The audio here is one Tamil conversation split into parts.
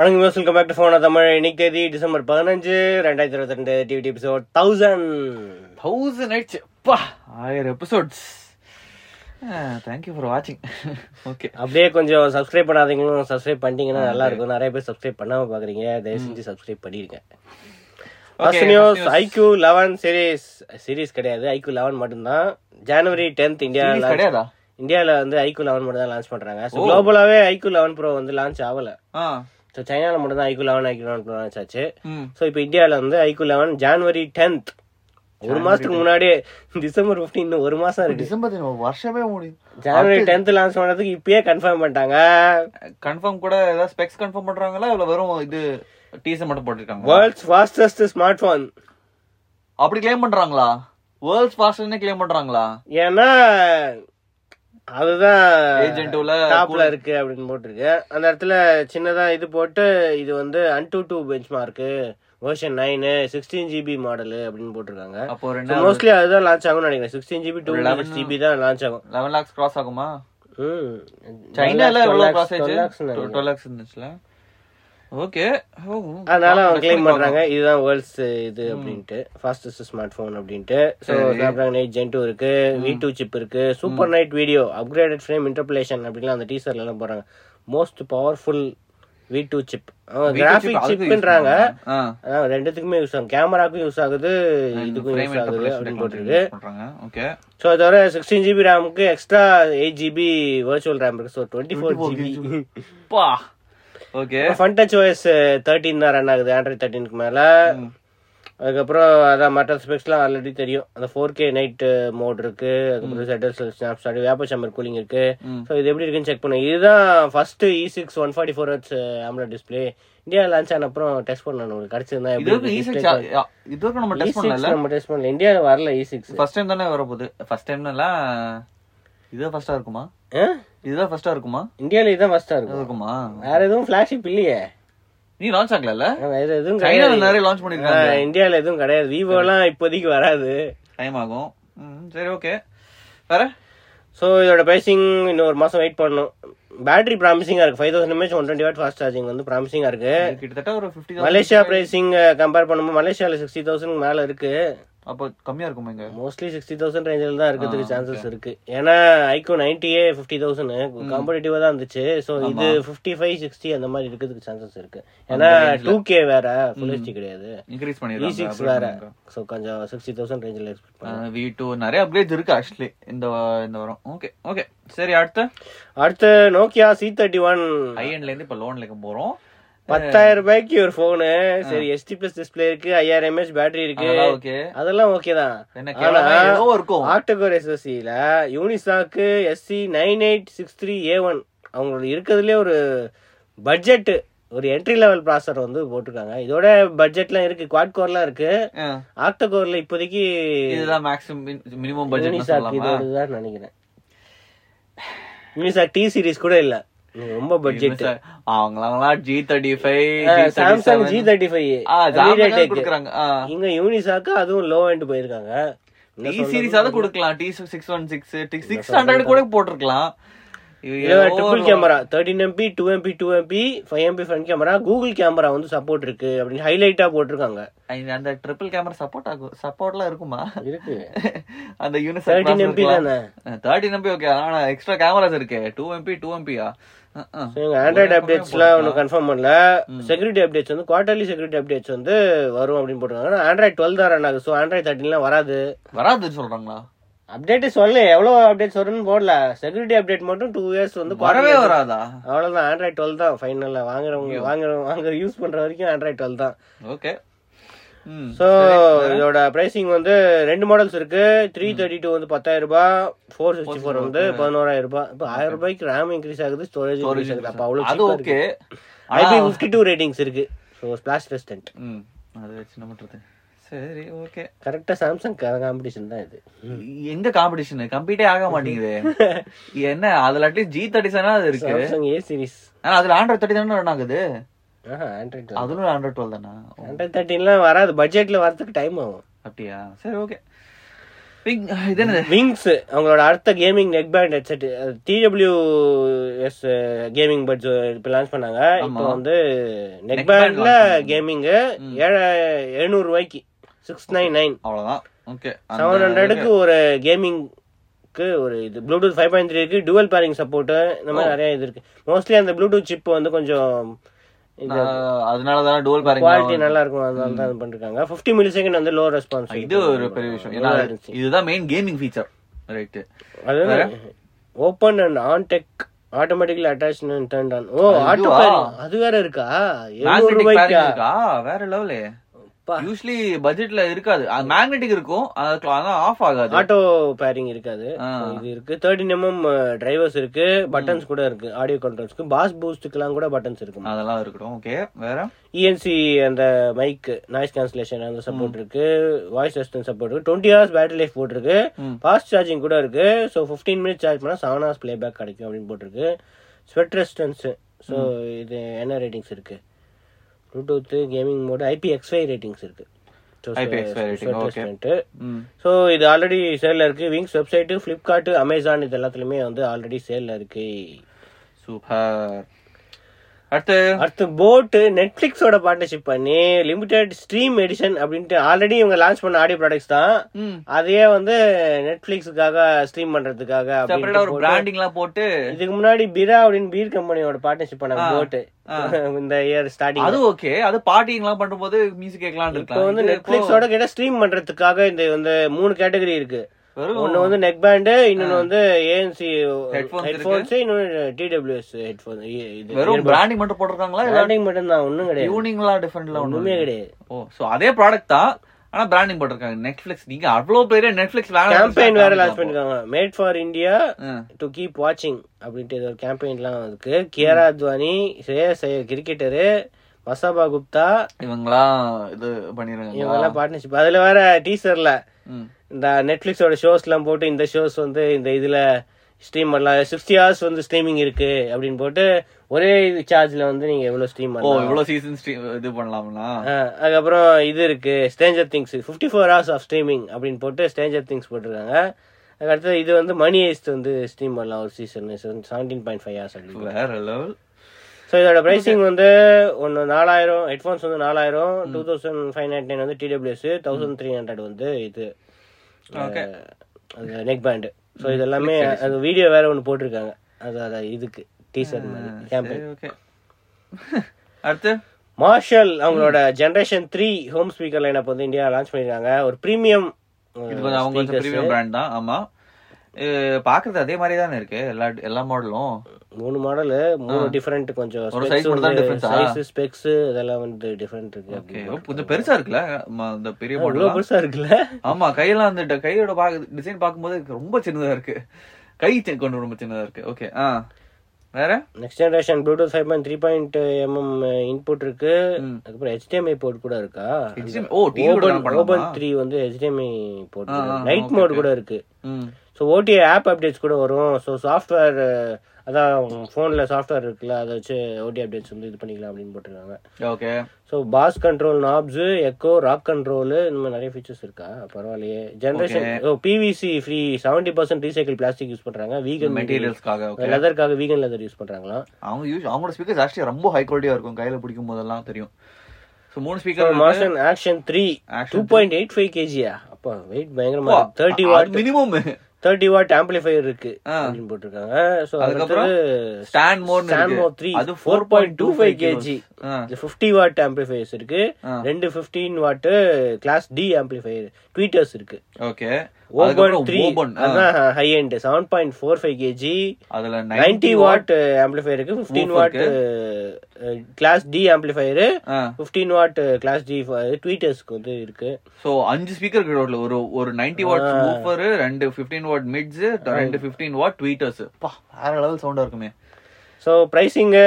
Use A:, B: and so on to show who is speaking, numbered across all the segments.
A: வணக்கம் welcome back to phone Tamil இன்னைக்கு தேதி டிசம்பர் பதினஞ்சு ரெண்டாயிரத்தி இருபத்தி ரெண்டு டிவிடி எபிசோட் தௌசண்ட்
B: தௌசண்ட் ஆயிடுச்சு. அப்பா ஆயிரம் எபிசோட்ஸ் தேங்க்யூ ஃபார் வாட்சிங் ஓகே
A: அப்படியே கொஞ்சம் சப்ஸ்கிரைப் பண்ணாதீங்களும் சப்ஸ்கிரைப் பண்ணிட்டீங்கன்னா நல்லா இருக்கும். நிறைய பேர் சப்ஸ்கிரைப் பண்ணாம பாக்குறீங்க. தயவு செஞ்சு சப்ஸ்கிரைப் பண்ணிருங்க first news iQOO eleven series series கிடையாது. ஐக்யூ லெவன் மட்டும்தான். ஜனவரி டென்த் இந்தியா
B: கிடையாதா?
A: இந்தியாவில் வந்து ஐக்யூ லெவன் மட்டும் தான் லான்ச் பண்றாங்க. ஸோ குளோபலாவே ஐக்யூ லெவன் ப்ரோ வந்து லான்ச் ஆகல. ஸோ சைனால மட்டும் தான் iQOO eleven iQOO eleven launch ஆச்சு ஸோ இப்போ இந்தியாவில் வந்து ஐக்யூ லெவன் ஜான்வரி டென்த் ஒரு மாசத்துக்கு முன்னாடியே டிசம்பர் 15 இன்னும் ஒரு மாசம் இருக்கு.
B: டிசம்பர் வருஷமே முடியும்
A: ஜனவரி டென்த் லான்ச் பண்ணதுக்கு இப்பயே கன்ஃபார்ம் பண்ணிட்டாங்க.
B: கன்ஃபார்ம் கூட ஏதாவது ஸ்பெக்ஸ் கன்ஃபார்ம் பண்றாங்களா? இல்ல வெறும் இது டீசர் மட்டும் போட்டிருக்காங்க
A: வேர்ல்ட்ஸ் ஃபாஸ்டஸ்ட் ஸ்மார்ட் போன்
B: அப்படி கிளைம் பண்றாங்களா? வேர்ல்ட்ஸ் ஃபாஸ்ட்னு கிளைம் பண்றாங்களா?
A: ஏன்னா அதுதான்
B: ஏஜென்ட்ல
A: டாப்ல இருக்கு அப்படின்னு போட்டிருக்கு. அந்த இடத்துல சின்னதா இது போட்டு இது வந்து AnTuTu benchmark version nine sixteen GB model அப்படின்னு போட்டிருக்காங்க.
B: அப்போ
A: மோஸ்ட்லி அதுதான் லான்ச் ஆகும்னு நினைக்கிறேன். சிக்ஸ்டீன் ஜிபி டூ ஜிபி தான் லான்ச் ஆகும்.
B: லெவன் லேக்ஸ் கிராஸ் ஆகுமா. சைனால
A: 12
B: எவ்வளவு
A: lakhs,
B: கிராஸ்
A: 12
B: ஆயிடுச்சு
A: lakhs நினைக்கிறேன்.
B: டுவெல் லேக்ஸ் இருந்துச்சுல? ஓகே
A: அதனால அவங்க கிளைம் பண்றாங்க. இதுதான் வேர்ல்ட்ஸ் இது அப்படின்ட்டு. ஃபாஸ்டஸ்ட் ஸ்மார்ட் போன் அப்படின்ட்டு so Snapdragon eight gen two இருக்கு. வி டூ சிப் இருக்கு. Super night video upgraded frame interpolation அப்படிலாம் அந்த டீசர்ல எல்லாம் போறாங்க most powerful V two chip graphic சிப்ன்றாங்க ரெண்டுத்துக்குமே யூஸ் ஆகும். கேமராக்கும் யூஸ் ஆகுது. இதுக்கும் யூஸ் ஆகுது அப்படின்னு போட்டிருக்கு.
B: ஓகே
A: ஸோ அதோட sixteen GB ரேமுக்கு extra eight GB virtual RAM இருக்கு. So twenty four GB
B: okay
A: Funtouch OS thirteen தான் ரன் ஆகுது. ஆண்ட்ராய்ட் தேர்ட்டினுக்கு மேல. அதுக்கப்புறம் அதான் மற்ற ஸ்பெக்ஸ்லாம் ஆல்ரெடி தெரியும். அந்த ஃபோர் கே நைட் மோட் இருக்கு. அதுக்கப்புறம் settle snap start vapour chamber cooling இருக்கு. ஸோ இது எப்படி இருக்குன்னு செக் பண்ணுங்க இதுதான் first E six one forty four hertz AMOLED display India launch ஆன அப்புறம் டெஸ்ட் பண்ணணும் உங்களுக்கு. கிடைச்சிருந்தா
B: இது வரைக்கும் E6 யா- இது வரைக்கும் நம்ம டெஸ்ட் பண்ணல.
A: சிக்ஸ் நம்ம டெஸ்ட் பண்ணல. இந்தியாவில் வரல இ சிக்ஸ்
B: ஃபர்ஸ்ட் டைம் தானே வர போகுது ஃபர்ஸ்ட் டைம்னால இதுதான் ஃபர்ஸ்டா இருக்குமா? இதுதான் ஃபர்ஸ்டா இருக்குமா?
A: இந்தியாவில் இதுதான் ஃபர்ஸ்டா இருக்கும்.
B: இருக்குமா
A: வேற எதுவும் ஃபிளாஷிப் இல்லையே.
B: நீ லான்ச் ஆகல
A: வேற எதுவும்
B: சைனால நிறைய லான்ச் பண்ணிருக்காங்க.
A: இந்தியால எதுவும் கிடையாது. விவோலாம் இப்போதைக்கு வராது.
B: டைம் ஆகும். சரி ஓகே வேற?
A: ஸோ இதோட பிரைசிங் இன்னும் ஒரு மாசம் வெயிட் பண்ணணும். பேட்டரி ப்ராமிசிங்கா இருக்கு. Five thousand mAh one twenty watt fast charging வந்து ப்ராமிசிங்கா இருக்கு.
B: இது கிட்டத்தட்ட ஒரு ஃபிஃப்டி
A: மலேசியா பிரைசிங் கம்பேர் பண்ணும்போது மலேசியால சிக்ஸ்டி தௌசண்ட் மேல இருக்கு.
B: அப்போ கம்மியா இருக்குமா இங்க?
A: மோஸ்ட்லி சிக்ஸ்டி தௌசண்ட் ரேஞ்சில் தான் இருக்கிறதுக்கு சான்சஸ் இருக்கு. ஏன்னா ஐக்கோ நைன்டியே ஃபிஃப்டி தௌசண்ட் காம்படிட்டிவா தான் இருந்துச்சு. ஸோ இது ஃபிஃப்டி ஃபைவ் சிக்ஸ்டி அந்த மாதிரி இருக்கிறதுக்கு சான்சஸ் இருக்கு. ஏன்னா டூ கே வேற ஃபுல் ஹெச்டி கிடையாது.
B: இன்க்ரீஸ் பண்ணிருக்காங்க
A: சிக்ஸ் வேற. ஸோ கொஞ்சம் சிக்ஸ்டி தௌசண்ட் ரேஞ்சில் எக்ஸ்பெக்ட்
B: வி டூ நிறைய அப்கிரேட்ஸ் இருக்கு ஆக்சுவலி இந்த இந்த வாரம். ஓகே ஓகே சரி அடுத்து?
A: அடுத்து நோக்கியா சி தேர்ட்டி ஒன்
B: எண்ட்ல இருந்து இப்ப லோன்ல போறோம்.
A: பத்தாயிரம் ரூபாய்க்கு ஒரு போனு சரி எஸ்டி பிளஸ் டிஸ்பிளே இருக்கு ஐயாயிரம் எம்ஏஹெச் பேட்டரி இருக்கு.
B: அதெல்லாம் ஓகே
A: தான்.
B: இருக்கும்.
A: ஆக்டோகோர் எஸ்எஸ்சியில யூனிசாக்கு SC nine eight six three A one அவங்களோட இருக்கிறதுலே ஒரு பட்ஜெட் ஒரு என்ட்ரி லெவல் ப்ராசர் வந்து போட்டிருக்காங்க. இதோட பட்ஜெட்லாம் இருக்கு குவாட் கோர்லாம் இருக்கு.
B: ஆ,
A: ஆக்டோகோர்ல இப்போதைக்கு
B: இதுதான் மேக்ஸிமம் மினிமம் பட்ஜெட்
A: நினைக்கிறேன். யூனிசாக் டி சீரிஸ் கூட இல்ல. ரொம்ப பட்ஜெட்
B: அவங்களாம் G thirty five
A: Samsung G thirty five
B: கொடுக்குறாங்க.
A: இங்க யூனிசாக்கு அதுவும் லோ எண்ட் போயிருக்காங்க.
B: டி சீரிஸ் அதை கொடுக்கலாம். T six one six six hundred கூட போட்டிருக்கலாம்.
A: Triple camera thirteen MP two MP two MP five MP front camera Google camera வந்து சப்போர்ட் இருக்கு அப்படின்னு ஹைலைட்டா போட்டிருக்காங்க.
B: அந்த ட்ரிபிள் கேமரா சப்போர்ட் ஆகும் சப்போர்ட்லாம் இருக்குமா?
A: இருக்கு.
B: அந்த யூனிஸ்
A: தேர்ட்டின் எம்பி தானே?
B: தேர்ட்டின் எம்பி ஓகே ஆனா எக்ஸ்ட்ரா கேமராஸ் இருக்கு. டூ எம்பி டூ எம்பியா
A: ஆண்ட்ராய்டு அப்டேட்ஸ்லாம் ஒன்றும் கன்ஃபார்ம் பண்ணல. செக்யூரிட்டி அப்டேட்ஸ் வந்து குவார்டர்லி செக்யூரிட்டி அப்டேட்ஸ் வந்து வரும் அப்படின்னு போட்டிருக்காங்க. ஆண்ட்ராய்ட் டுவெல் தான் ரன் ஆகுது. ஸோ ஆண்ட்ராய்ட் தேர்ட்டின்லாம் வராது.
B: வராதுன்னு சொல்றாங்களா?
A: அப்டேட் சொல்லல எவ்வளோ அப்டேட்ஸ் வரும்னு போடல. செக்யூரிட்டி அப்டேட் மட்டும் டூ இயர்ஸ் வந்து
B: வரவே வராதா?
A: அவ்வளோதான் ஆண்ட்ராய்ட் டுவெல் தான் ஃபைனலில் வாங்குறவங்க வாங்குற வாங்குற யூஸ் பண்ற வரைக்கும் ஆண்ட்ராய்ட் டுவெல் தான்.
B: ஓகே
A: ஸோ இதோட பிரைசிங் வந்து ரெண்டு மாடல்ஸ் இருக்கு. த்ரீ தேர்ட்டி டூ வந்து பத்தாயிரம் ரூபாய். ஃபோர் சிக்ஸ்டி ஃபோர் வந்து பதினோராயிரம் ரூபாய். இப்போ ஆயிரம் ரூபாய்க்கு ரேம் இன்க்ரீஸ் ஆகுது ஸ்டோரேஜ் இன்க்ரீஸ் ஆகுது. அப்போ அவ்வளோ
B: அது okay
A: IP fifty two ratings இருக்கு. ஸோ ஸ்பிளாஷ் ரெஸ்டன்ட்
B: ம் அது வச்சு என்ன சரி ஓகே
A: கரெக்டாக சாம்சங் காம்படிஷன் தான் இது.
B: எங்க காம்படிஷன் கம்ப்ளீட்டே ஆக மாட்டேங்குது. என்ன அதுல அட்லீஸ்ட் ஜி தேர்ட்டி செவன் அது இருக்கு.
A: சாம்சங் ஏ சீரிஸ்
B: ஆனா அதுல ஆண்ட்ராய்ட் தேர்ட்டி தானே ரன் ஆகுது?
A: ஆஹா ஆண்ட்ராய்ட்
B: அதுல ஆண்ட்ராய்ட் டுவெல் தானா?
A: ஆண்ட்ராய்ட் தேர்ட்டின்லாம் வராது பட்ஜெட்ல வரதுக்கு டைம் ஆகும்.
B: அப்படியா? சரி ஓகே
A: விங்ஸ் அவங்களோட அடுத்த gaming neck band headset T W S gaming buds இப்போ லான்ச் பண்ணாங்க. இப்போ வந்து நெக் பேண்ட்ல
B: launch
A: கேமிங் ஏழ எழுநூறு ரூபாய்க்கு. சிக்ஸ் நைன் நைன்
B: அவ்வளவுதான். ஓகே
A: செவன் ஹண்ட்ரடுக்கு ஒரு கேமிங்க்கு ஒரு இது. ப்ளூடூத் ஃபைவ் பாயிண்ட் த்ரீ இருக்கு. டுவல் பேரிங் சப்போர்ட் இந்த மாதிரி நிறைய இது இருக்கு. மோஸ்ட்லி அந்த ப்ளூடூத் சிப் வந்து கொஞ்சம்
B: அதனால தானே
A: குவாலிட்டி நல்லா இருக்கும் அதனால தான் பண்ணிருக்காங்க. மில்லி செகண்ட் வந்து லோ ரெஸ்பான்ஸ்
B: இது ஒரு பெரிய விஷயம். ஏன்னா இதுதான் மெயின் கேமிங் ஃபீச்சர் ரைட்
A: அது open and on deck automatically attach turn on oh auto? அது வேற இருக்கா? எழுநூறு
B: மேக்னெட்டிக்
A: ரூபாய்க்கா
B: வேற லெவலு. யூஸ்வலி பட்ஜெட்ல இருக்காது. மேக்னெட்டிக் இருக்கும். அது ஆனா ஆஃப் ஆகாது.
A: ஆட்டோ பேரிங் இருக்காது. இது இருக்கு. தேர்ட்டின் எம்எம் டிரைவர்ஸ் இருக்கு. பட்டன்ஸ் கூட இருக்கு. ஆடியோ கண்ட்ரோல்ஸ்க்கு பாஸ் பூஸ்டுக்குலாம் கூட பட்டன்ஸ் இருக்கு
B: அதெல்லாம் இருக்கட்டும். ஓகே வேற?
A: இஎன்சி அந்த மைக் நாய்ஸ் கேன்சலேஷன் அந்த சப்போர்ட் இருக்கு. வாய்ஸ் அசிஸ்டன்ட் சப்போர்ட் இருக்கு. டுவெண்ட்டி ஹவர்ஸ் பேட்டரி லைஃப் போட்டிருக்கு. ஃபாஸ்ட் சார்ஜிங் கூட இருக்கு. ஸோ ஃபிஃப்டீன் மினிட்ஸ் சார்ஜ் பண்ணா செவன் ஹவர்ஸ் ப்ளே பேக் கிடைக்கும் அப்படின்னு போட்டிருக்கு. ஸ்வெட் ரெசிஸ்டன்ஸ் ஸோ இது என்ன ரேட்டிங்ஸ் இருக்கு? Bluetooth gaming mode IP XI ratings இருக்கு.
B: IPXY rating, okay. ம்.
A: ஸோ இது ஆல்ரெடி சேல்ல இருக்கு. விங்ஸ் வெப்சைட் ஃபிளிப்கார்ட் அமேசான் இது எல்லாத்துலயுமே வந்து ஆல்ரெடி சேல்ல இருக்கு.
B: சூப்பர் அடுத்து
A: அடுத்து போட் நெட்ஃபிளிக்ஸோட பார்ட்னர்ஷிப் பண்ணி லிமிடெட் ஸ்ட்ரீம் எடிஷன் அப்படின்ட்டு ஆல்ரெடி இவங்க லான்ச் பண்ண ஆடியோ ப்ராடக்ட்ஸ் தான். அதையே வந்து நெட்ஃபிளிக்ஸுக்காக ஸ்ட்ரீம் பண்றதுக்காக
B: ஒரு
A: போட்டு-
B: பிராண்டிங் எல்லாம் போட்டு
A: இதுக்கு முன்னாடி பீரா அப்படின்னு பீர் கம்பெனியோட பார்ட்னர்ஷிப் பண்ண போட்டு இந்த இயர் ஸ்டார்டிங்
B: அது ஓகே அது பார்ட்டிங் எல்லாம் பண்ணும்போது மியூசிக் கேட்கலாம்
A: இப்போ வந்து நெட்ஃபிளிக்ஸோட கிட்ட ஸ்ட்ரீம் பண்றதுக்காக இந்த வந்து மூணு கேட்டகரி இருக்கு. ஒன்னு வந்து நெக் பேண்ட் இன்னொன்னு வந்து ஏஎன்சி ஹெட்போன்ஸ் இன்னொன்னு டிடபிள்யூஎஸ் ஹெட்போன் இது
B: வெறும் பிராண்டிங் மட்டும் போட்டிருக்காங்களா?
A: பிராண்டிங் மட்டும் தான் ஒண்ணும் கிடையாது.
B: டியூனிங்லாம் டிஃபரெண்ட்ல
A: ஒண்ணுமே கிடையாது.
B: ஓ சோ அதே ப்ராடக்ட் தான் ஆனா பிராண்டிங் போட்டிருக்காங்க. நெட்ஃபிளிக்ஸ் நீங்க அவ்வளவு பெரிய நெட்ஃபிளிக்ஸ்
A: கேம்பெயின் வேற லான்ச் பண்ணிருக்காங்க. Made for India to keep வாட்சிங் அப்படின்ட்டு ஒரு கேம்பெயின்லாம் இருக்கு. கியரா அத்வானி ஸ்ரேயஸ் கிரிக்கெட்டரு மசாபா குப்தா
B: இவங்கலாம் இது பண்ணிருக்காங்க
A: இவங்க எல்லாம் பார்ட்னர்ஷிப் அதுல வேற டீசர்ல. இந்த நெட்ஃபிளிக்ஸோட ஷோஸ் எல்லாம் போட்டு இந்த ஷோஸ் வந்து இந்த இதுல ஸ்ட்ரீம் பண்ணலாம் சிக்ஸ்டி ஹவர்ஸ் வந்து ஸ்ட்ரீமிங் இருக்கு அப்படின்னு போட்டு ஒரே சார்ஜ்ல வந்து நீங்க எவ்வளவு ஸ்ட்ரீம் பண்ணலாம்?
B: இவ்வளவு சீசன் இது பண்ணலாம்னா?
A: அதுக்கப்புறம் இது இருக்கு Stranger Things fifty four hours of streaming அப்படின்னு போட்டு ஸ்டேஞ்சர் திங்ஸ் போட்டிருக்காங்க. அதுக்கடுத்து இது வந்து மணி ஐஸ்ட் வந்து ஸ்ட்ரீம் பண்ணலாம் ஒரு season seventeen point five hours அப்படின்னு
B: வேற லெவல்
A: ஸோ இதோட பிரைசிங் வந்து ஒன்று நாலாயிரம் ஹெட்ஃபோன்ஸ் வந்து நாலாயிரம் two thousand five ninety nine வந்து டிடபிள்யூஎஸ் தௌசண்ட் த்ரீ ஹண்ட்ரட் வந்து இது. அந்த நெக் பேண்டு ஸோ இதெல்லாமே அந்த வீடியோ வேற ஒன்று போட்டிருக்காங்க. அது அது இதுக்கு டீசர் கேம்பெயின்
B: ஓகே அடுத்து?
A: மார்ஷல் அவங்களோட generation three home speaker lineup வந்து இந்தியா லான்ச் பண்ணிருக்காங்க. ஒரு ப்ரீமியம்
B: இது கொஞ்சம் அவங்க பிரீமியம் பிராண்ட் தான். ஆமா. இது பாக்குறது அதே மாதிரி தானே இருக்கு? எல்லா எல்லா மாடலும்
A: மூணு மாடல் மூணு டிஃபரெண்ட் கொஞ்சம்
B: ஒரு size மட்டும் தான் ஆ?
A: சைஸ் ஸ்பெக்ஸ் இதெல்லாம் வந்து டிஃபரெண்ட் இருக்கு
B: ஓகே கொஞ்சம் பெருசா இருக்குல்ல? ம- இந்த பெரிய மாடல்
A: பெருசா இருக்குல்ல?
B: ஆமா கையெல்லாம் அந்த கையோட பாக்கு டிசைன் பாக்கும்போது ரொம்ப சின்னதா இருக்கு. கை கொஞ்சம் ரொம்ப சின்னதா இருக்கு. ஓகே ஆ. வேற?
A: Next generation Bluetooth five point three point mm input இருக்கு. அதுக்கப்புறம் HDMI போர்ட் கூட இருக்கா?
B: ஓ
A: ஓபன் த்ரீ வந்து HDMI போர்ட் நைட் மோட். கூட இருக்கு. ஸோ ஓடி ஆப் அப்டேட்ஸ் கூட வரும். ஸோ சாஃப்ட்வேர் அதான் ஃபோனில் சாஃப்ட்வேர் இருக்குல்ல அதை வச்சு ஓடி அப்டேட்ஸ் வந்து இது பண்ணிக்கலாம் அப்படின்னு போட்டிருக்காங்க.
B: Okay
A: so bass control knobs echo rock control இந்த மாதிரி நிறைய ஃபீச்சர்ஸ் இருக்கா? பரவாயில்லையே. Generation oh PVC free seventy percent recycle plastic use பண்றாங்க. வீகன்
B: மெட்டீரியல்ஸ்க்காக
A: லெதர்க்காக வீகன் லெதர் யூஸ் பண்றாங்களாம்
B: அவங்க யூஸ் அவங்களோட ஸ்பீக்கர்ஸ் ஆக்சுவலி ரொம்ப ஹை குவாலிட்டியா இருக்கும். கையில பிடிக்கும் போதெல்லாம் தெரியும். ஸோ மூணு speaker
A: Marshall Acton three two point eight five கேஜியா அப்பா வெயிட் பயங்கரமா thirty watt
B: minimum
A: thirty watt amplifier இருக்கு. அப்படின்னு போட்டிருக்காங்க. ஸோ
B: அதுக்கப்புறம் Stanmore
A: Stanmore three
B: அது
A: four point two five KG. Fifty watt amplifiers இருக்கு. ரெண்டு fifteen watt class D amplifier tweeters இருக்கு.
B: ஓகே
A: ஓபன் த்ரீ அதான் high end seven point four five KG
B: அதுல
A: நைன்டி வாட் ஆம்பிளிஃபையர் இருக்கு. Fifteen watt class D amplifier fifteen watt class D ட்வீட்டர்ஸ்க்கு வந்து இருக்கு.
B: சோ அஞ்சு ஸ்பீக்கர் ரோட்ல ஒரு ஒரு 90 வாட் ஊஃபர் ரெண்டு 15 வாட் மிட்ஸ் ரெண்டு 15 வாட் ட்வீட்டர்ஸ் பா வேற லெவல் சவுண்டா இருக்குமே.
A: ஸோ ப்ரைஸிங்கு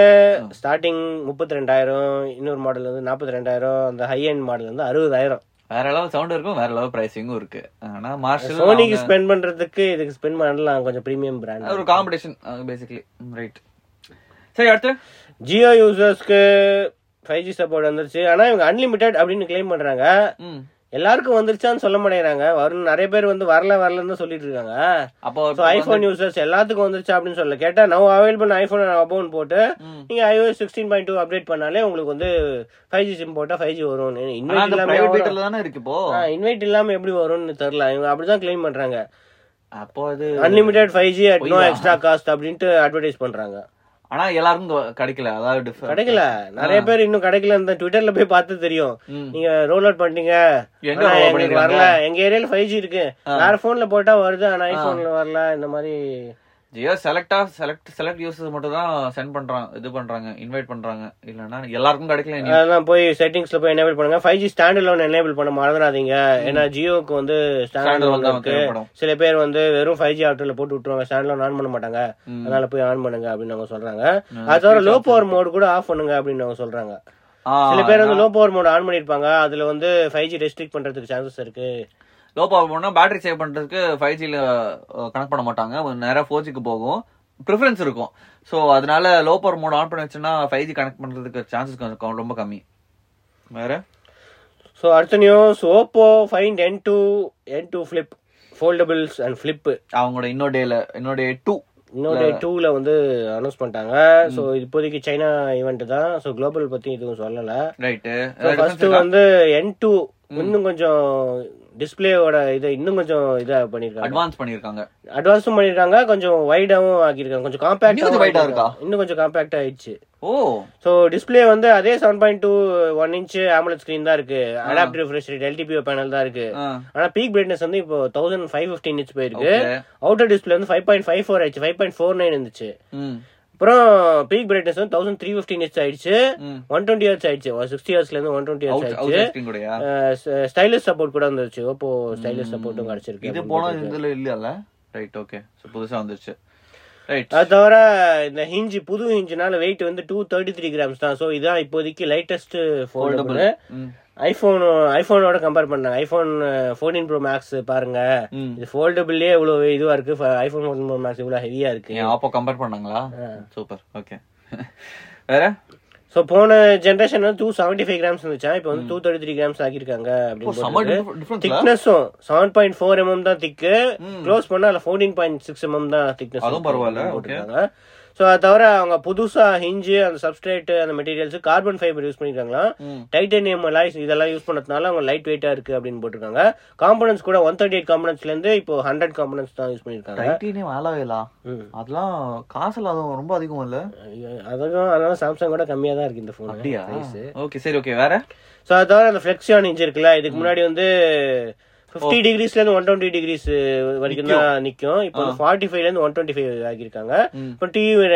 A: ஸ்டார்டிங் முப்பத்தி ரெண்டாயிரம் இன்னொரு மாடல் வந்து நாற்பத்தி ரெண்டாயிரம் அந்த ஹை எண்ட் மாடல் வந்து அறுபதாயிரம்.
B: வேற லெவல் சவுண்ட் இருக்கும் வேற லெவல் பிரைசிங்கும் இருக்கு. ஆனா மார்ஷல்
A: சோனிக்கு ஸ்பெண்ட் பண்றதுக்கு இதுக்கு ஸ்பெண்ட் பண்ணலாம் கொஞ்சம் ப்ரீமியம் பிராண்ட்
B: ஒரு காம்படிஷன் பேசிக்கலி ரைட் சரி அடுத்து?
A: ஜியோ யூசர்ஸ்க்கு ஃபைவ் ஜி சப்போர்ட் வந்துருச்சு. ஆனா இவங்க அன்லிமிட்டெட் அப்படின்னு கிளைம் பண்றாங்க. எல்லாருக்கும் வந்துருச்சான்னு சொல்ல மாட்டேங்கிறாங்க. வரும் நிறைய பேர் வந்து வரல வரலன்னு சொல்லிட்டு இருக்காங்க.
B: அப்போ
A: ஸோ ஐஃபோன் யூசர்ஸ் எல்லாத்துக்கும் வந்துருச்சா அப்படின்னு சொல்லல. கேட்டா நோ அவைலபிள் ஐஃபோன் அபவுன் போட்டு. நீங்க iOS sixteen point two update பண்ணாலே உங்களுக்கு வந்து ஃபைவ் ஜி சிம் போட்டா ஃபைவ் ஜி வரும் இன்வைட் இல்லாம
B: இருக்கு இப்போ?
A: இன்வைட் இல்லாம எப்படி வரும்னு தெரியல. இவங்க அப்படிதான் கிளைம் பண்றாங்க.
B: அப்போ அது
A: unlimited five G at no? Extra cost அப்படின்ட்டு அட்வர்டைஸ் பண்றாங்க.
B: ஆனா எல்லாருக்கும் கிடைக்கல. அதாவது.
A: கிடைக்கல. நிறைய பேர் இன்னும் கிடைக்கல. இந்த ட்விட்டர்ல போய் பார்த்து தெரியும். நீங்க ரோல் அவுட் பண்ணிட்டீங்க? வரல. எங்க ஏரியால ஃபைவ் ஜி இருக்கு. வேற போன்ல போட்டா வருது ஆனா ஐபோன்ல வரல. இந்த மாதிரி
B: ஜியோ செலக்டா செலக்ட் செலக்ட் யூசர்ஸ் மட்டும் தான் சென்ட் பண்றாங்க இது பண்றாங்க இன்வைட் பண்றாங்க. இல்லன்னா எல்லாருக்கும் கிடைக்கல.
A: அதெல்லாம் போய் செட்டிங்ஸ்ல போய் எனேபிள் பண்ணுங்க. Five G standalone enable பண்ண மறந்துடாதீங்க. ஏன்னா ஜியோக்கு வந்து ஸ்டாண்ட்
B: Standalone
A: லோன் இருக்கு. சில பேர் வந்து வெறும் ஃபைவ் ஜி ஆட்டோல போட்டு விட்டுருவாங்க. ஸ்டாண்ட் லோன் ஆன் பண்ண மாட்டாங்க. அதனால போய் ஆன் பண்ணுங்க அப்படின்னு அவங்க சொல்றாங்க. அது தவிர லோ பவர் மோட் கூட ஆஃப் பண்ணுங்க அப்படின்னு அவங்க சொல்றாங்க. சில பேர் வந்து லோ பவர் மோட் ஆன் பண்ணிருப்பாங்க. அதுல வந்து ஃபைவ் ஜி ரெஸ்ட்ரிக்ட் பண்றதுக்கு சான்சஸ் இருக்கு.
B: லோ பவர் போனா பேட்டரி சேவ் பண்றதுக்கு ஃபைவ் ஜில கனெக்ட் பண்ண மாட்டாங்க. நேரா ஃபோர் ஜிக்கு போகும். ப்ரிஃபரன்ஸ் இருக்கும். ஸோ அதனால லோ பவர் மோட் ஆன் பண்ணி வச்சுன்னா ஃபைவ் ஜி கனெக்ட் பண்றதுக்கு சான்சஸ் ரொம்ப கம்மி. வேற?
A: ஸோ அடுத்த news Oppo Find N two N two Flip foldables and flip
B: அவங்களோட இன்னொரு டேல இன்னொரு டே டூ
A: இன்னொரு டூல வந்து அனௌன்ஸ் பண்ணிட்டாங்க. ஸோ இப்போதைக்கு சைனா ஈவெண்ட் தான். ஸோ குளோபல் பத்தி எதுவும் சொல்லல.
B: ரைட்டு
A: ஃபர்ஸ்ட் வந்து என் டூ இன்னும் கொஞ்சம் டிஸ்பிளேயோட இதை இன்னும் கொஞ்சம் இதா பண்ணிருக்காங்க.
B: அட்வான்ஸ் பண்ணிருக்காங்க.
A: அட்வான்ஸும் பண்ணிருக்காங்க கொஞ்சம் வைடாவும் ஆக்கியிருக்காங்க. கொஞ்சம்
B: wide ஆ இருக்கா?
A: காம்பாக்ட் இன்னும் கொஞ்சம் காம்பாக்ட் ஆயிடுச்சு.
B: ஓ.
A: ஸோ டிஸ்பிளே வந்து அதே seven point two one inch ambulance screen தான் இருக்கு. Adaptive refresh rate LTPO panel தான் இருக்கு. ஆனா பீக் பிரைட்னஸ் வந்து இப்போ தௌசண்ட் ஃபைவ் ஃபிஃப்டின் இன்ச் போயிருக்கு. அவுட்டர் டிஸ்பிளே வந்து ஃபைவ் பாயிண்ட் ஃபைவ் ஃபோர் ஆயிடுச்சு. ஃபைவ் பாயிண்ட் ஃபோர் நைன் இருந்துச்சு. அப்புறம் பீக் பிரைட்னஸ் வந்து தௌசண்ட் த்ரீ ஃபிஃப்டின் இன்ச் ஆயிடுச்சு. ஒன் டுவெண்ட்டி ஹர்ட்ஸ் ஆயிடுச்சு. சிக்ஸ்டி ஹர்ட்ஸ்ல இருந்து ஒன் டுவெண்ட்டி
B: அவுட்
A: ஆயிடுச்சு. ஸ்டைலிஷ் சப்போர்ட் கூட வந்துருச்சு. ஓப்போ ஸ்டைலிஷ் சப்போர்ட்டும் கிடைச்சிருக்கு
B: இது போனா இதுல இல்லையால ரைட் ஓகே புதுசா வந்துருச்சு. ரைட்
A: அது தவிர இந்த ஹிஞ்சி புது ஹிஞ்சினால வெயிட் வந்து டூ தேர்ட்டி த்ரீ கிராம்ஸ் தான். ஸோ இதான் இப்போதைக்கு லைட்டஸ்ட் ஃபோல்டபுள்
B: ம்
A: ஐபோன் ஐபோனோட கம்பேர் பண்ணாங்க ஐபோன் ஃபோர்டீன் ப்ரோ மேக்ஸ் பாருங்க. இது ஃபோல்டபுள்லயே இவ்வளவு இதுவா இருக்கு. ஐபோன் ஃபோர்டீன் ப்ரோ மேக்ஸ் இவ்வளவு ஹெவியா இருக்கு.
B: அப்போ கம்பேர் பண்ணாங்களா? சூப்பர். ஓகே. வேற?
A: ஸோ போன ஜென்ரேஷன் வந்து டூ செவன்டி ஃபைவ் கிராம்ஸ் இருந்துச்சா? இப்போ வந்து டூ தேர்ட்டி த்ரீ கிராம்ஸ் ஆக்கியிருக்காங்க
B: செம்ம
A: அப்படின்னு திக்னஸும் செவன் பாயிண்ட் ஃபோர் எம்எம் தான் திக்கு. க்ளோஸ் பண்ணா அதுல ஃபோர்டீன் பாயிண்ட் சிக்ஸ் எம்எம் தான் திக்னஸ்
B: பரவாயில்ல.
A: ஸோ அது தவிர அவங்க புதுசா ஹிஞ்சு அந்த சப்ஸ்ட்ரேட் அந்த மெட்டீரியல்ஸ் கார்பன் ஃபைபர் யூஸ் பண்ணிருக்காங்களா டைட்டேனியம் அலாய்ஸ் இதெல்லாம் யூஸ் பண்ணதுனால அவங்க லைட் வெயிட்டா இருக்கு அப்படின்னு போட்டிருக்காங்க. காம்பனன்ஸ் கூட ஒன் தேர்ட்டி எயிட் காம்பனன்ஸ்ல இருந்து இப்போ ஹண்ட்ரட் காம்பனன்ஸ் தான் யூஸ் பண்ணிருக்காங்க.
B: டைட்டீனியம்
A: ம்.
B: அதெல்லாம் காசுல அதுவும் ரொம்ப அதிகம் இல்ல?
A: அதுவும் அதனால சாம்சங் கூட கம்மியா தான் இருக்கு இந்த போன்
B: அப்படியா? ஓகே சரி ஓகே வேற?
A: ஸோ அது தவிர அந்த ஃபிளெக்ஸியான் இன்ச் இருக்குல்ல இதுக்கு முன்னாடி வந்து ஃபிஃப்டி டிகிரிஸ்ல இருந்து ஒன் டுவெண்ட்டி டிகிரிஸ் வரைக்கும் தான் நிக்கும். இப்போ ஃபார்ட்டி ஃபைவ்ல இருந்து ஒன் டுவெண்ட்டி ஃபைவ் ஆக்கியிருக்காங்க.
B: ம்.
A: இப்போ டிவி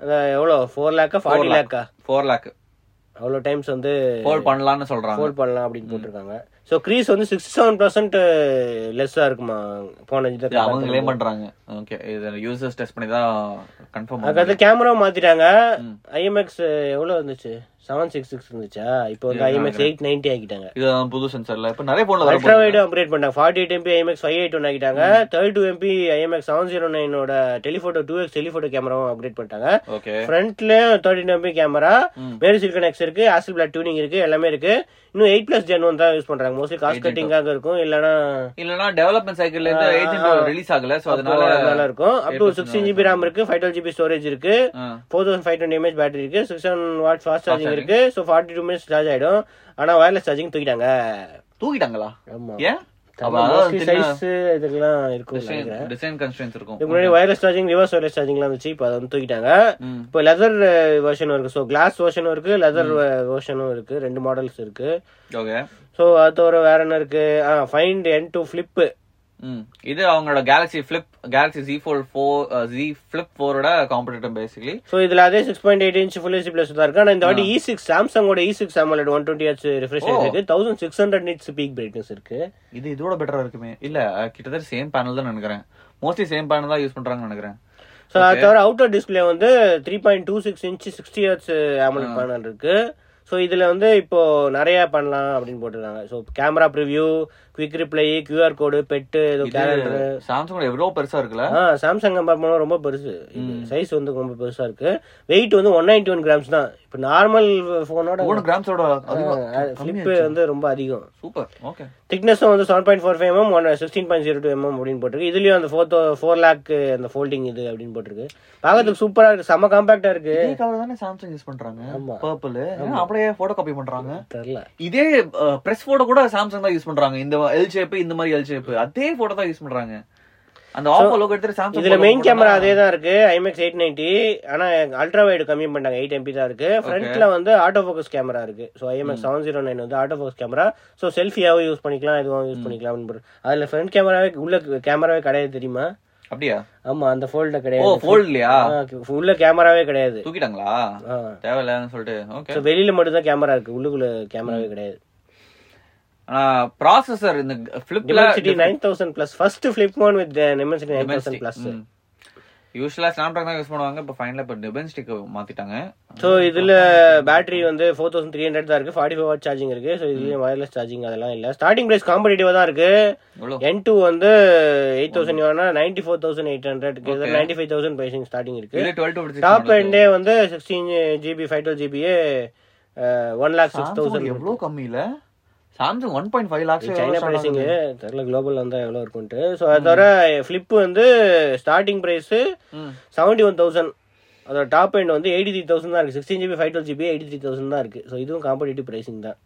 A: அதான் எவ்வளோ? ஃபோர் லேக்கா ஃபார்ட்டி லேக்கா
B: ஃபோர் லேக்
A: அவ்வளோ டைம்ஸ் வந்து
B: ஃபோல்ட் பண்ணலாம்னு சொல்றாங்க.
A: ஃபோல்ட் பண்ணலாம் அப்படின்னு போட்டிருக்காங்க. ஸோ க்ரீஸ் வந்து சிக்ஸ்டி செவன் பர்சன்ட் லெஸ்ஸா இருக்குமா? போன
B: இது அவங்களே பண்றாங்க. ஓகே இது யூசர்ஸ் டெஸ்ட் பண்ணி தான் கன்ஃபார்ம்
A: அதுக்கடுத்து கேமரா மாத்திட்டாங்க.
B: ம்.
A: ஐஎம்எக்ஸ் எவ்வளவு இருந்துச்சு செவன் சிக்ஸ் சிக்ஸ் இருந்துச்சா? இப்போ வந்து ஐஎம்எக்ஸ் எயிட் நைன்டி ஆக்கிட்டாங்க.
B: இது புது சென்சர்ல இப்ப நிறைய போன்ல
A: அல்ட்ரா வைடு அப்கிரேட் பண்ணாங்க forty eight MP IMX five eight one ஆகிட்டாங்க thirty two MP IMX seven zero நைனோட telephoto two X telephoto கேமராவும் அப்கிரேட் பண்ணிட்டாங்க.
B: Okay
A: ஃப்ரண்ட்லயும் thirty MP camera. MariSilicon X இருக்கு ஆசில் பிளாக் டியூனிங் இருக்கு எல்லாமே இருக்கு. இன்னும் எயிட் பிளஸ் ஜென் ஒன் தான் யூஸ் பண்றாங்க. மோஸ்ட்லி காஸ்ட் கட்டிங்காக இருக்கும். இல்லனா
B: இல்லனா டெவலப்மெண்ட் சைக்கிள்ல இருந்து ஏஜென்ட் ரிலீஸ் ஆகல சோ அதனால
A: அதனால இருக்கும். Up to sixteen GB RAM இருக்கு ஃபைவ் டுவெல் ஜிபி ஸ்டோரேஜ் இருக்கு.
B: ஆ,
A: four thousand five twenty mAh battery இருக்கு. Six seven watt fast charging இருக்கு. So forty two minutes charge ஆயிடும். ஆனா வயர்லெஸ் சார்ஜிங் தூக்கிட்டாங்க.
B: தூக்கிட்டாங்களா?
A: ஆமா.
B: ஏன்?
A: வயர்லெஸ் சார்ஜிங் ரிவர்ஸ் வயர்லெஸ் சார்ஜிங்லாம் இருந்துச்சு. இப்போ அதை வந்து தூக்கிட்டாங்க. இப்போ லெதர் வெர்ஷனும் இருக்கு. ஸோ கிளாஸ் வெர்ஷனும் இருக்கு லெதர் வெர்ஷனும் இருக்கு. ரெண்டு மாடல்ஸ் இருக்கு. ஸோ அது தவிர வேற என்ன இருக்கு? Find N two flip.
B: இது அவங்களோட Galaxy Flip Galaxy Z four four Z flip ஃபோரோட காம்படிட்டர் பேசிக்கலி
A: ஸோ இதுல அதே six point eight inch full HD plus தான் இருக்கு. ஆனா இந்த வாட்டி E six சாம்சங்கோட E six AMOLED one twenty H refresh இருக்கு. Thousand six hundred nits peak brightness இருக்கு.
B: இது இதோட பெட்டரா இருக்குமே. இல்ல கிட்டத்தட்ட சேம் பேனல் தான் நினைக்கிறேன். மோஸ்ட்லி சேம் பேனல் தான் யூஸ் பண்றாங்கன்னு நினைக்கிறேன்.
A: ஸோ அது தவிர அவுட்டர் டிஸ்பிளே வந்து three point two six inch sixty H AMOLED panel இருக்கு. ஸோ இதுல வந்து இப்போ நிறைய பண்ணலாம் அப்படின்னு போட்டிருக்காங்க. So camera preview quick reply QR code bed ஏதோ கேலண்டர்
B: சாம்சங் எவ்வளவு பெருசா இருக்குல்ல?
A: ஆ சாம்சங் கம்பேர் பண்ணா ரொம்ப பெருசு. சைஸ் வந்து ரொம்ப பெருசா இருக்கு. வெயிட் வந்து ஒன் நைன்டி ஒன் கிராம்ஸ் தான். இப்போ நார்மல் ஃபோனோட
B: மூணு கிராம்ஸோட
A: ஃபிளிப் வந்து ரொம்ப அதிகம்.
B: சூப்பர் ஓகே
A: திக்னஸும் வந்து seven point four five mm one sixteen point zero two mm அப்படின்னு போட்டிருக்கு. இதுலயும் அந்த ஃபோர் ஃபோர் லேக் அந்த ஃபோல்டிங் இது அப்படின்னு போட்டிருக்கு. பார்க்கறதுக்கு சூப்பரா இருக்கு. செம காம்பாக்டா இருக்கு.
B: இதே கலர் தானே சாம்சங் யூஸ் பண்றாங்க. பர்பிள் அப்படியே போட்டோ காப்பி பண்றாங்க?
A: தெரியல.
B: இதே பிரஸ் போட்டோ கூட சாம்சங் தான் யூஸ் பண்றாங்க. இந்த எல் ஷேப் இந்த மாதிரி எல் ஷேப் அதே போட்டோ தான் யூஸ் பண்றாங்க. அந்த ஆப்போ லோகோ எடுத்து சாம்சங்
A: இதுல மெயின் கேமரா அதே தான் இருக்கு ஐமேக்ஸ் எயிட் நைன்டி ஆனா அல்ட்ரா வைடு கம்மி பண்ணாங்க எயிட் எம்பி தான் இருக்கு. ஃப்ரண்ட்ல வந்து ஆட்டோ ஃபோக்கஸ் கேமரா இருக்கு so IMX seven zero nine வந்து ஆட்டோ ஃபோக்கஸ் கேமரா ஸோ செல்ஃபியாவும் யூஸ் பண்ணிக்கலாம் இதுவும் யூஸ் பண்ணிக்கலாம் அதுல ஃப்ரண்ட் கேமராவே உள்ள கேமராவே கிடையாது தெரியுமா?
B: அப்படியா?
A: ஆமா அந்த ஃபோல்ட
B: ஓ
A: கிடையாது
B: ஃபோல்ட் இல்லையா
A: உள்ள கேமராவே கிடையாது.
B: தூக்கிட்டாங்களா. தேவையில்லன்னு சொல்லிட்டு. ஓகே
A: வெளியில மட்டும் தான் கேமரா இருக்கு. உள்ளுக்குள்ள கேமராவே கிடையாது.
B: ப்ராசஸர் இந்த ஃபிளிப்ல
A: nine thousand plus first flip phone with Dimensity nine thousand plus
B: யூஸ்வலா ஸ்னாப்டிராகன் தான் யூஸ் பண்ணுவாங்க இப்போ ஃபைனலா இப்போ டிபென்ஸ்டிக் மாத்திட்டாங்க.
A: ஸோ இதுல பேட்டரி வந்து ஃபோர் தௌசண்ட் த்ரீ ஹண்ட்ரட் தான் இருக்கு ஃபார்ட்டி ஃபைவ் வாட் சார்ஜிங் இருக்கு. ஸோ இதுலயும் வயர்லெஸ் சார்ஜிங் அதெல்லாம் இல்ல. ஸ்டார்டிங் பிரைஸ் காம்படிட்டிவா தான் இருக்கு.
B: எவ்வளோ?
A: என் டூ வந்து eight thousand யூனா ninety four thousand eight hundred ninety five thousand pricing starting இருக்கு.
B: இல்ல டுவெல் டு
A: டாப் எண்டே வந்து சிக்ஸ்டீன் ஜிபி ஃபைவ் டுவெல் ஜிபியே ஒன் லேக் சிக்ஸ் தௌசண்ட்
B: இல்ல Samsung one point five lakhs
A: China pricing தெரியல குளோபல் வந்தா எவ்வளவு இருக்கும்ட்டு ஸோ அது தவிர ஃபிளிப் வந்து starting price seventy one thousand அதோட டாப் எண்ட் வந்து எயிட்டி த்ரீ தௌசண்ட் தான் இருக்கு. Sixteen GB five twelve GB eighty three thousand தான் இருக்கு. ஸோ இதுவும் காம்படிட்டிவ் பிரைசிங் தான்.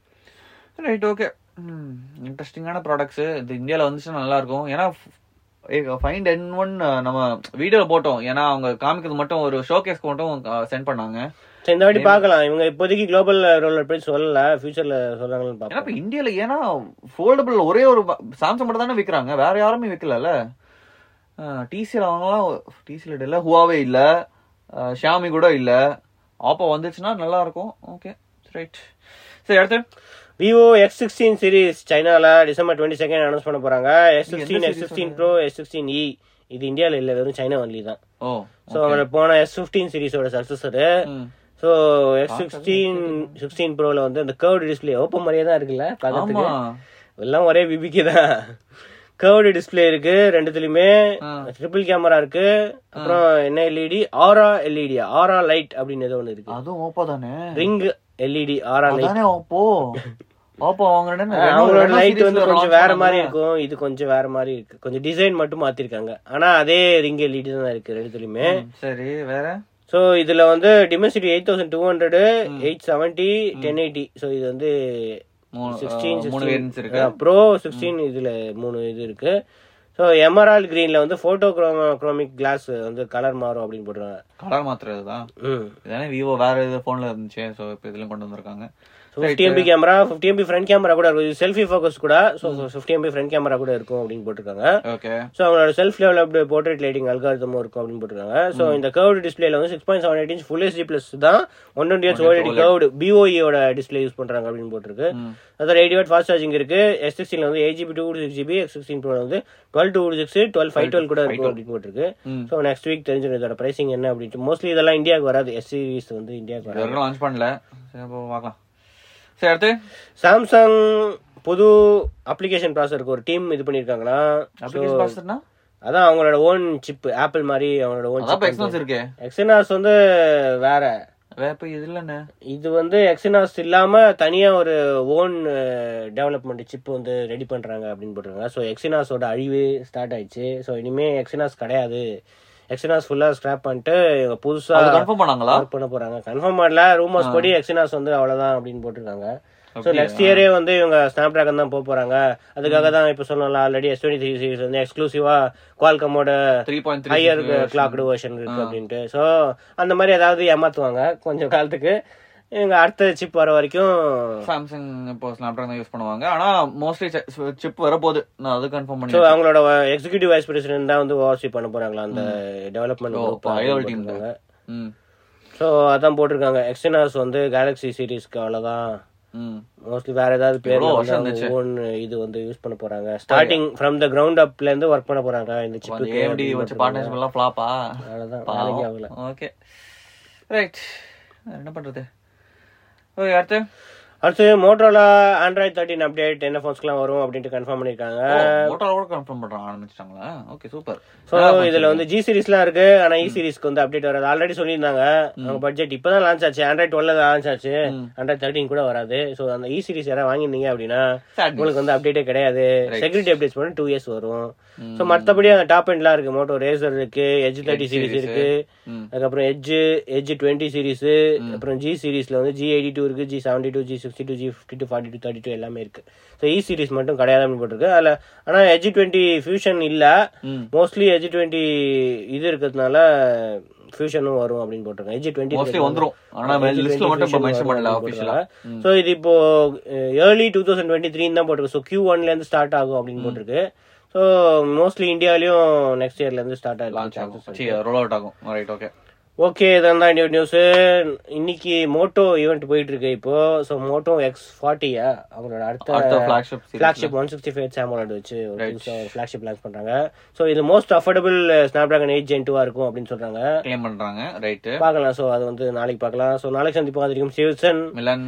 B: ரைட் ஓகே இன்ட்ரெஸ்டிங்கான ப்ராடக்ட்ஸ் இது இந்தியாவில் வந்துச்சுன்னா நல்லா இருக்கும் ஏன்னா ஃபைண்ட் என் ஒன் நம்ம வீடியோல போட்டோம். ஏன்னா அவங்க காமிக்கிறது மட்டும் ஒரு ஷோகேஸ்க்கு மட்டும் சென்ட் பண்ணாங்க.
A: இந்த வாட்டி பார்க்கலாம். இவங்க இப்போதைக்கு குளோபல் ரோலர் பிரைஸ் சொல்லல ஃபியூச்சர்ல சொல்றாங்கன்னு பார்ப்போம்.
B: இப்ப இந்தியால ஏன்னா ஃபோல்டபுள் ஒரே ஒரு சாம்சங் மட்டும் தானே விற்கிறாங்க வேற யாருமே விற்கல டிசிஎல் அவங்கலாம் டிசிஎல் இல்ல ஹுவாவே இல்ல ஷாமி கூட இல்ல. ஆப்போ வந்துச்சுன்னா நல்லா இருக்கும். ஓகே ரைட் சரி அடுத்து.
A: விவோ எக்ஸ் சிக்ஸ்டீன் சீரிஸ் சைனால டிசம்பர் டுவெண்ட்டி செகண்ட் அனௌன்ஸ் பண்ண போறாங்க. S sixteen X sixteen Pro S sixteen E இது இந்தியாவில் இல்லை வெறும் சைனா ஒன்லி தான். ஸோ அவங்க போன எஸ் ஃபிஃப்டீன் சீரிஸோட சக்சஸர்
B: ம்.
A: ஸோ எக்ஸ் சிக்ஸ்டீன் சிக்ஸ்டீன் ப்ரோல வந்து அந்த கர்வ்டு டிஸ்பிளே ஓப்பன் மாதிரியே தான் இருக்குல்ல பார்க்கறதுக்கு. எல்லாம் ஒரே பிபிக்கு தான். கர்வ்டு டிஸ்பிளே இருக்கு ரெண்டுத்துலயுமே. ட்ரிபிள் கேமரா இருக்கு. அப்புறம் என்ன LED aura LED aura light அப்படின்னு ஏதோ ஒன்று இருக்கு.
B: அதுவும் ஓப்போ தானே?
A: Ring LED aura light
B: Oppo Oppo
A: அவங்களோட லைட் வந்து கொஞ்சம் வேற மாதிரி இருக்கும். இது கொஞ்சம் வேற மாதிரி இருக்கு. கொஞ்சம் டிசைன் மட்டும் மாத்திருக்காங்க. ஆனா அதே ரிங் எல்இடி தான் இருக்கு ரெண்டுத்துலயுமே.
B: சரி வேற?
A: ஸோ இதுல வந்து Dimensity eight thousand two hundred eight seventy ten eighty so இது வந்து சிக்ஸ்டீன் ப்ரோ சிக்ஸ்டீன் இதுல மூணு இது இருக்கு. ஸோ எமரால் கிரீன்ல வந்து போட்டோ குரோமிக் கிளாஸ் வந்து கலர் மாறும் அப்படின்னு போட்டுருவாங்க
B: கலர் மாத்துறதுதான்.
A: ம்.
B: இதானே விவோ வேற இது போன்ல இருந்துச்சு. சோ இப்போ இதுலயும் கொண்டு வந்திருக்காங்க.
A: Fifty MP camera fifty MP front camera கூட இருக்கும். செல்ஃபி ஃபோக்கஸ் கூட so fifty MP front camera கூட இருக்கும் அப்படின்னு போட்டிருக்காங்க.
B: ஓகே
A: ஸோ அவங்களோட செல்ஃப் டெவலப்டு போர்ட்ரேட் லைட்டிங் அல்காரிதமும் இருக்கும் அப்படின்னு போட்டிருக்காங்க. ஸோ இந்த கர்வ்டு டிஸ்பிளேல வந்து six point seven eight inch full HD plus தான் one twenty H OLED curved பிஓஇயோட display use பண்றாங்க அப்படின்னு போட்டிருக்கு. அதாவது எயிட்டி வாட் ஃபாஸ்ட் சார்ஜிங் இருக்கு. எஸ் சிக்ஸ்டீன்ல வந்து eight GB two six GB X sixteen Pro வந்து twelve two six twelve five twelve கூட இருக்கும் அப்படின்னு போட்டிருக்கு. ஸோ நெக்ஸ்ட் வீக் தெரிஞ்சிடும் இதோட பிரைசிங் என்ன அப்படின்ட்டு மோஸ்ட்லி இதெல்லாம் இந்தியாவுக்கு வராது. எஸ் சீரிஸ் வந்து இந்தியாவுக்கு வராது.
B: லான்ச் பண்ணல. பார்க்கலாம். சரி அடுத்து?
A: சாம்சங் புது அப்ளிகேஷன் ப்ராசருக்கு ஒரு டீம் இது பண்ணிருக்காங்களா?
B: அப்ளிகேஷன்
A: அதான் அவங்களோட ஓன் சிப் ஆப்பிள் மாதிரி அவங்களோட ஓன்
B: அதான் இப்போ எக்ஸ்பென்ஸ் இருக்கே.
A: எக்ஸினாஸ் வந்து வேற.
B: வேற இப்போ இது இல்லைண்ணே.
A: இது வந்து எக்ஸினாஸ் இல்லாம தனியா ஒரு ஓன் டெவலப்மெண்ட் சிப் வந்து ரெடி பண்றாங்க அப்படின்னு போட்டிருக்காங்க. ஸோ எக்ஸினாஸோட அழிவு ஸ்டார்ட் ஆயிடுச்சு. ஸோ இனிமே எக்ஸினாஸ் கிடையாது. எக்ஸினாஸ் ஃபுல்லா ஸ்கிராப் பண்ணிட்டு இவங்க புதுசா
B: கன்ஃபார்ம் பண்ணாங்களா?
A: ஒர்க் பண்ண போறாங்க. கன்ஃபார்ம் பண்ணல ரூமர்ஸ் படி எக்ஸினாஸ் வந்து அவ்வளவுதான் அப்படின்னு போட்டிருக்காங்க. ஸோ நெக்ஸ்ட் இயரே வந்து இவங்க ஸ்னாப் டிராகன் தான் போக போறாங்க. அதுக்காக தான் இப்போ சொன்னோம்ல already S twenty three series வந்து எக்ஸ்க்ளூசிவா குவால்கமோட ஹையர் கிளாக்டு வெர்ஷன் இருக்கு அப்படின்ட்டு. ஸோ அந்த மாதிரி ஏதாவது ஏமாத்துவாங்க கொஞ்சம் காலத்துக்கு. இவங்க அடுத்த சிப் வர வரைக்கும்
B: சாம்சங் இப்போ ஸ்னாப் ட்ராகன் யூஸ் பண்ணுவாங்க. ஆனா மோஸ்ட்லி சிப் வரப்போகுது. நான் அது கன்ஃபார்ம் பண்ணி
A: அவங்களோட எக்ஸிகியூட்டிவ் வைஸ் பிரசிடென்ட் தான் வந்து ஓவர்சி பண்ண போறாங்களா? அந்த டெவலப்மெண்ட்
B: தான். ம்.
A: ஸோ அதான் போட்டிருக்காங்க. எக்ஸினாஸ் வந்து கேலக்ஸி சீரிஸ்க்கு அவ்வளோதான் மோஸ்ட்லி வேற ஏதாவது பேர்? ஓன் இது வந்து யூஸ் பண்ண போறாங்க. ஸ்டார்டிங் ஃப்ரம் த கிரவுண்ட் அப்ல இருந்து ஒர்க் பண்ண போறாங்க இந்த சிப்புக்கு
B: ஏஎம்டி வச்சு பார்ட்னர்ஷிப் எல்லாம் ஃபிளாப்பா
A: அவ்வளவுதான்.
B: ஓகே ரைட் என்ன பண்றது? ஓகே அடுத்து
A: அடுத்து மோட்டோலா ஆண்ட்ராய்ட் தேர்ட்டின் அப்டேட் என்ன ஃபோன்ஸ்க்குலாம் வரும் அப்படின்ட்டு கன்ஃபார்ம் பண்ணிருக்காங்க.
B: மோட்டார் கூட கன்ஃபார்ம் பண்றாங்க ஆரம்பிச்சிட்டாங்களா? ஓகே சூப்பர்
A: ஸோ இதுல வந்து ஜி சீரிஸ்லாம் இருக்கு ஆனா இ சீரிஸ்க்கு வந்து அப்டேட் வராது. ஆல்ரெடி சொல்லியிருந்தாங்க அவங்க பட்ஜெட் இப்பதான் லான்ச் ஆச்சு. ஆண்ட்ராய்ட் டுவெல்ல லான்ச் ஆச்சு. ஆண்ட்ராய்ட் தேர்ட்டின் கூட வராது. ஸோ அந்த இ சீரிஸ் யாராவது வாங்கிருந்தீங்க அப்படின்னா உங்களுக்கு வந்து அப்டேட்டே கிடையாது. செக்யூரிட்டி அப்டேட்ஸ் மட்டும் டூ இயர்ஸ் வரும். ஸோ மற்றபடி அந்த டாப் எண்ட்லாம் இருக்கு. மோட்டோ ரேசர் இருக்கு எஜ் தேர்ட்டி சீரிஸ் இருக்கு. அதுக்கப்புறம் எஜ் எஜ் டுவெண்ட்டி சீரிஸ் அப்புறம் ஜி சீரிஸ்ல வந்து ஜி எயிட்டி டூ இருக்கு G seventy two G sixty two G fifty two forty two thirty two எல்லாமே இருக்கு. ஸோ இ சீரிஸ் மட்டும் கிடையாது அப்படின்னு போட்டிருக்கு. அதில் ஆனால் எஜ் டுவெண்ட்டி ஃபியூஷன் இல்லை. மோஸ்ட்லி எஜ் டுவெண்ட்டி இது இருக்கிறதுனால ஃபியூஷனும் வரும் அப்படின்னு போட்டிருக்காங்க. எஜ் டுவெண்ட்டி
B: மோஸ்ட்லி வந்துரும். ஆனா லிஸ்ட்ல மட்டும் இப்ப மென்ஷன் பண்ணல ஆபீஷியலா
A: ஸோ இது இப்போ early two thousand twenty three தான் போட்டிருக்கு. ஸோ கியூ ஒன்ல இருந்து ஸ்டார்ட் ஆகும் அப்படின்னு போட்டிருக்கு. ஸோ மோஸ்ட்லி இந்தியாலயும் நெக்ஸ்ட் இயர்ல இருந்து ஸ்டார்ட்
B: லான்ச்
A: ஆகும்.
B: ஆகும் ரோல் அவுட் ஆகும். ரைட் ஓகே
A: ஓகே இதான் தான் நியூஸ் இன்னைக்கு மோட்டோ ஈவெண்ட் போயிட்டு இருக்கு இப்போ. ஸோ மோட்டோ எக்ஸ் ஃபார்ட்டியா அவங்களோட
B: அடுத்த series
A: flagship one sixty five சாமோலட் வச்சு ஒரு புதுசாக ஒரு ஃபிளாக்ஷிப் லான்ச் பண்றாங்க. ஸோ இது most affordable Snapdragon eight Gen டூவா இருக்கும் அப்படின்னு சொல்றாங்க.
B: கிளைம் பண்றாங்க. ரைட்
A: பார்க்கலாம். ஸோ அது வந்து நாளைக்கு பார்க்கலாம். ஸோ நாளைக்கு சந்திப்போம். அது வரைக்கும் சிவசன்.
B: மிலன்